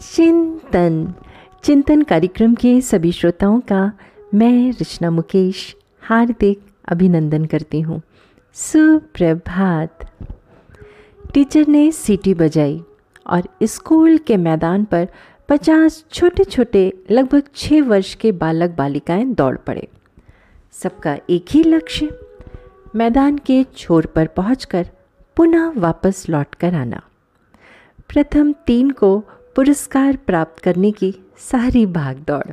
चिंतन। चिंतन कार्यक्रम के सभी श्रोताओं का मैं रचना मुकेश हार्दिक अभिनंदन करती हूँ। सुप्रभात। टीचर ने सीटी बजाई और स्कूल के मैदान पर पचास छोटे छोटे लगभग छः वर्ष के बालक बालिकाएँ दौड़ पड़े। सबका एक ही लक्ष्य, मैदान के छोर पर पहुंचकर पुनः वापस लौटकर आना। प्रथम तीन को पुरस्कार प्राप्त करने की सारी भाग दौड़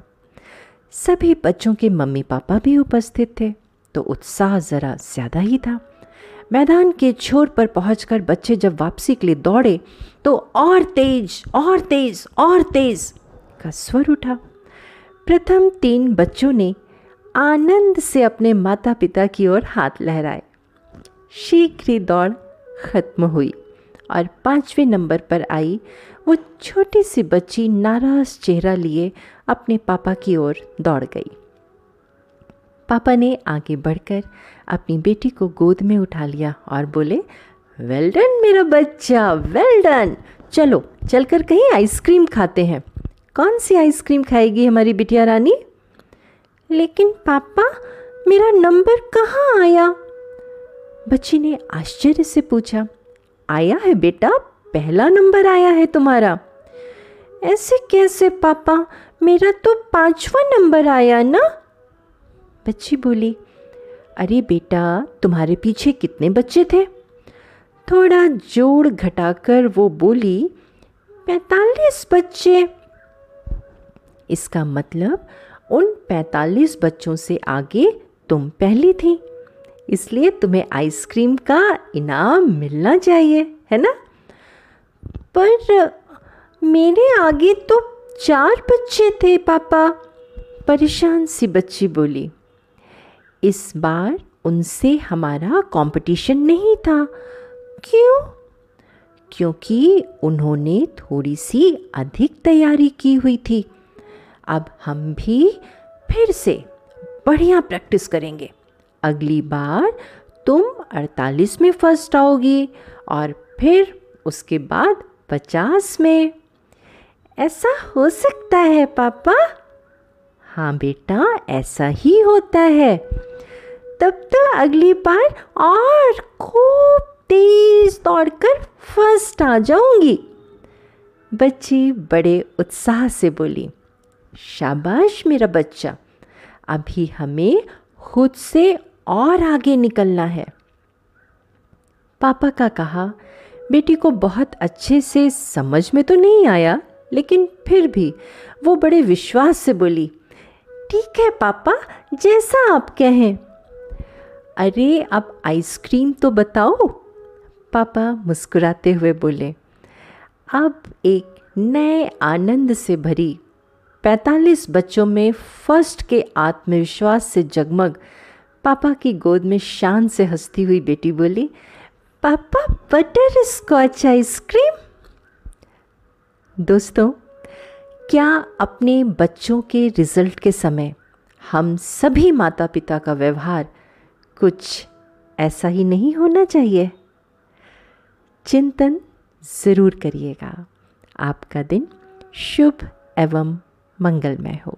सभी बच्चों के मम्मी पापा भी उपस्थित थे तो उत्साह ज़रा ज़्यादा ही था। मैदान के छोर पर पहुंचकर बच्चे जब वापसी के लिए दौड़े तो और तेज और तेज और तेज का स्वर उठा। प्रथम तीन बच्चों ने आनंद से अपने माता पिता की ओर हाथ लहराए। शीघ्र ही दौड़ खत्म हुई। और पाँचवें नंबर पर आई। वो छोटी सी बच्ची नाराज़ चेहरा लिए अपने पापा की ओर दौड़ गई। पापा ने आगे बढ़कर अपनी बेटी को गोद में उठा लिया और बोले वेल डन मेरा बच्चा वेल डन चलो, चलकर कहीं आइसक्रीम खाते हैं। कौन सी आइसक्रीम खाएगी हमारी बिटिया रानी? लेकिन पापा, मेरा नंबर कहाँ आया? बच्ची ने आश्चर्य से पूछा। आया है बेटा, पहला नंबर आया है तुम्हारा। ऐसे कैसे पापा, मेरा तो पांचवा नंबर आया ना? बच्ची बोली, अरे बेटा, तुम्हारे पीछे कितने बच्चे थे? थोड़ा जोड़ घटाकर वो बोली, पैतालीस बच्चे। इसका मतलब उन पैतालीस बच्चों से आगे तुम पहली थी। इसलिए तुम्हें आइसक्रीम का इनाम मिलना चाहिए, है ना? पर मेरे आगे तो चार बच्चे थे पापा, परेशान सी बच्ची बोली। इस बार उनसे हमारा कंपटीशन नहीं था। क्यों? क्योंकि उन्होंने थोड़ी सी अधिक तैयारी की हुई थी। अब हम भी फिर से बढ़िया प्रैक्टिस करेंगे। अगली बार तुम 48 में फ़र्स्ट आओगी और फिर उसके बाद 50 में। ऐसा हो सकता है, पापा? हाँ बेटा, ऐसा ही होता है। तब तो अगली बार और खूब तेज दौड़कर फ़र्स्ट आ जाऊँगी। बच्ची बड़े उत्साह से बोली, शाबाश मेरा बच्चा, अभी हमें खुद से और आगे निकलना है। पापा का कहा, बेटी को बहुत अच्छे से समझ में तो नहीं आया, लेकिन फिर भी वो बड़े विश्वास से बोली, ठीक है पापा, जैसा आप कहें। अरे, अब आइसक्रीम तो बताओ। पापा मुस्कुराते हुए बोले, अब एक नए आनंद से भरी पैंतालीस बच्चों में फ़र्स्ट के आत्मविश्वास से जगमग पापा की गोद में शान से हंसती हुई बेटी बोली, पापा बटर स्कॉच आइसक्रीम दोस्तों, क्या अपने बच्चों के रिज़ल्ट के समय हम सभी माता पिता का व्यवहार कुछ ऐसा ही नहीं होना चाहिए? चिंतन ज़रूर करिएगा। आपका दिन शुभ एवं मंगलमय हो।